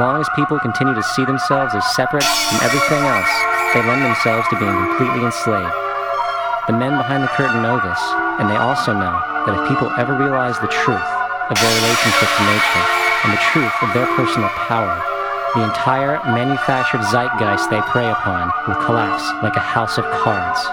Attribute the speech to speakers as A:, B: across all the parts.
A: long as people continue to see themselves as separate from everything else, they lend themselves to being completely enslaved. The men behind the curtain know this, and they also know that if people ever realize the truth of their relationship to nature and the truth of their personal power, the entire manufactured zeitgeist they prey upon will collapse like a house of cards.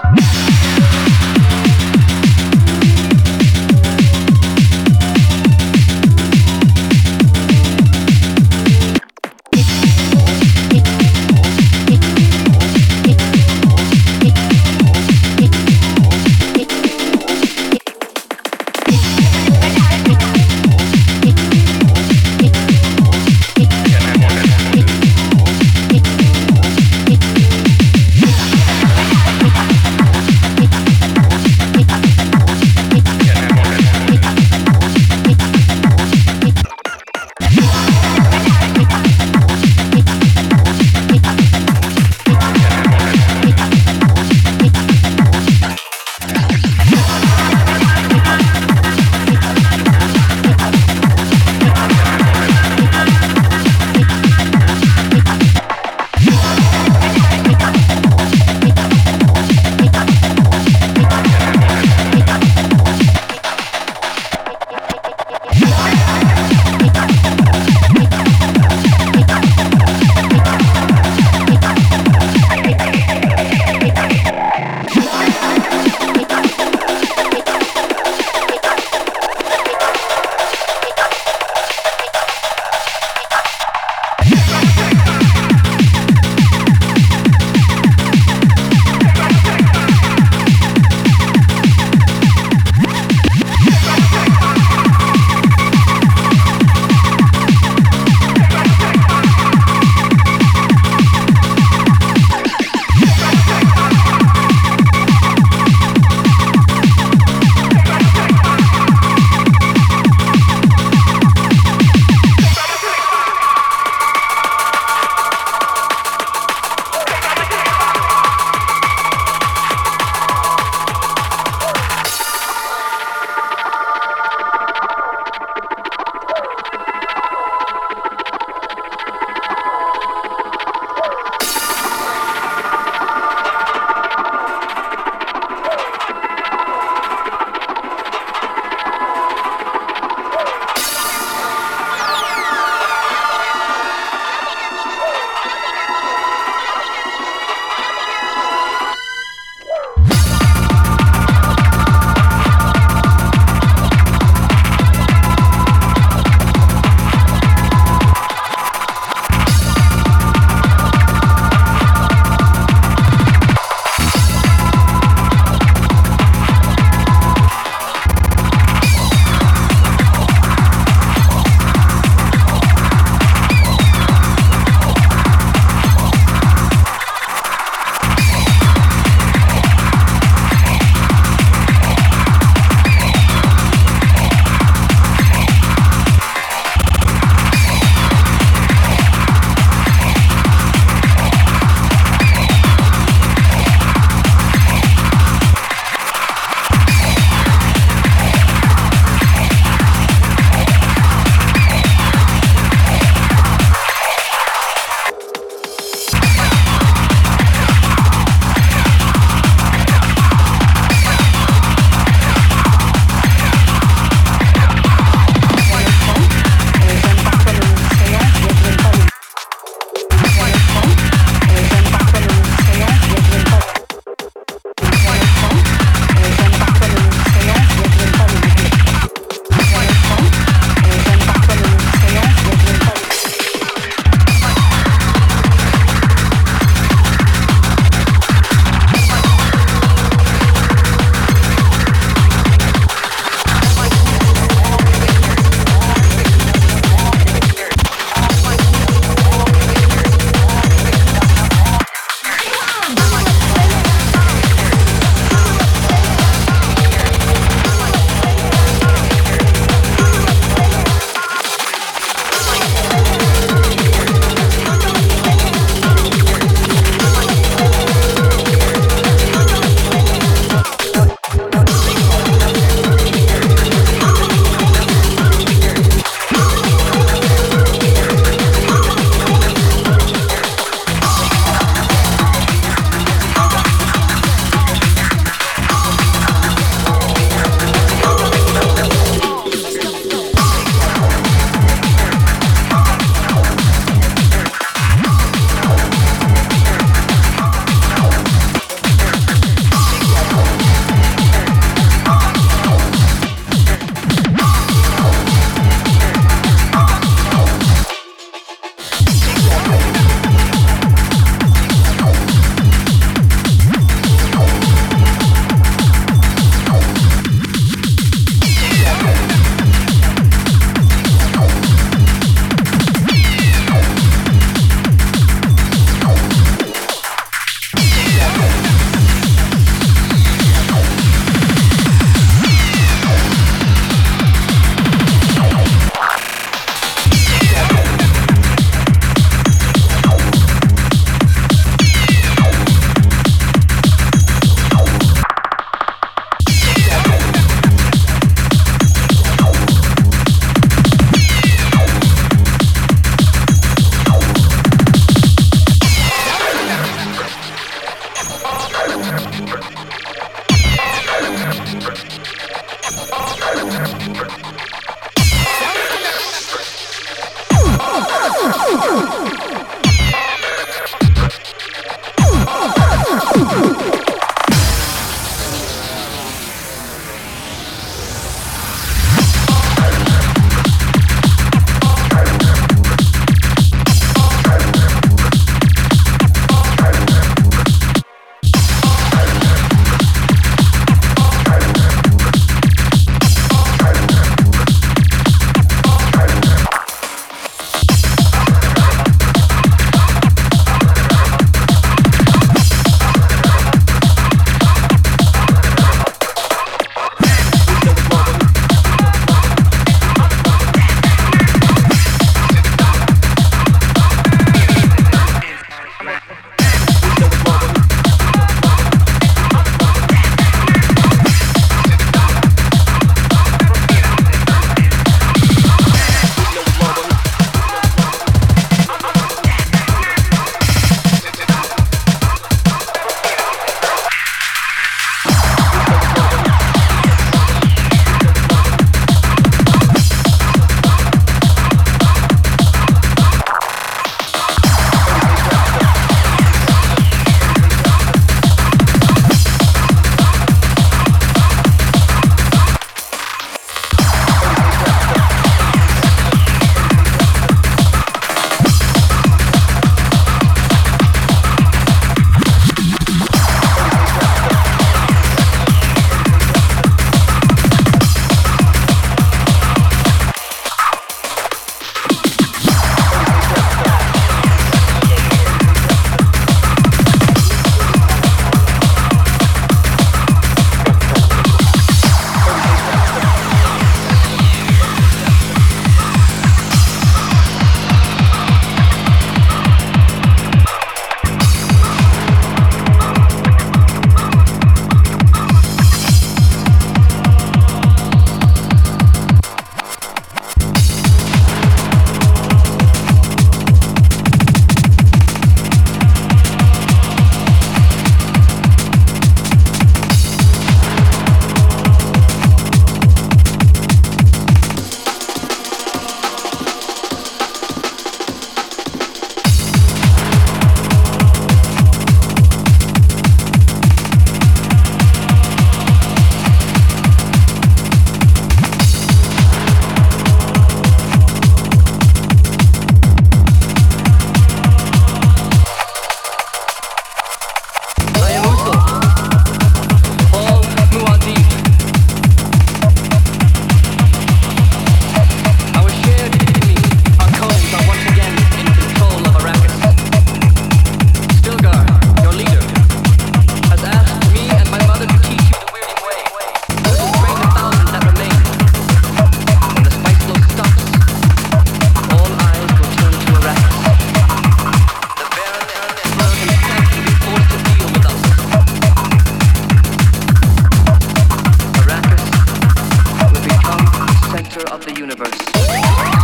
B: center of
C: the universe.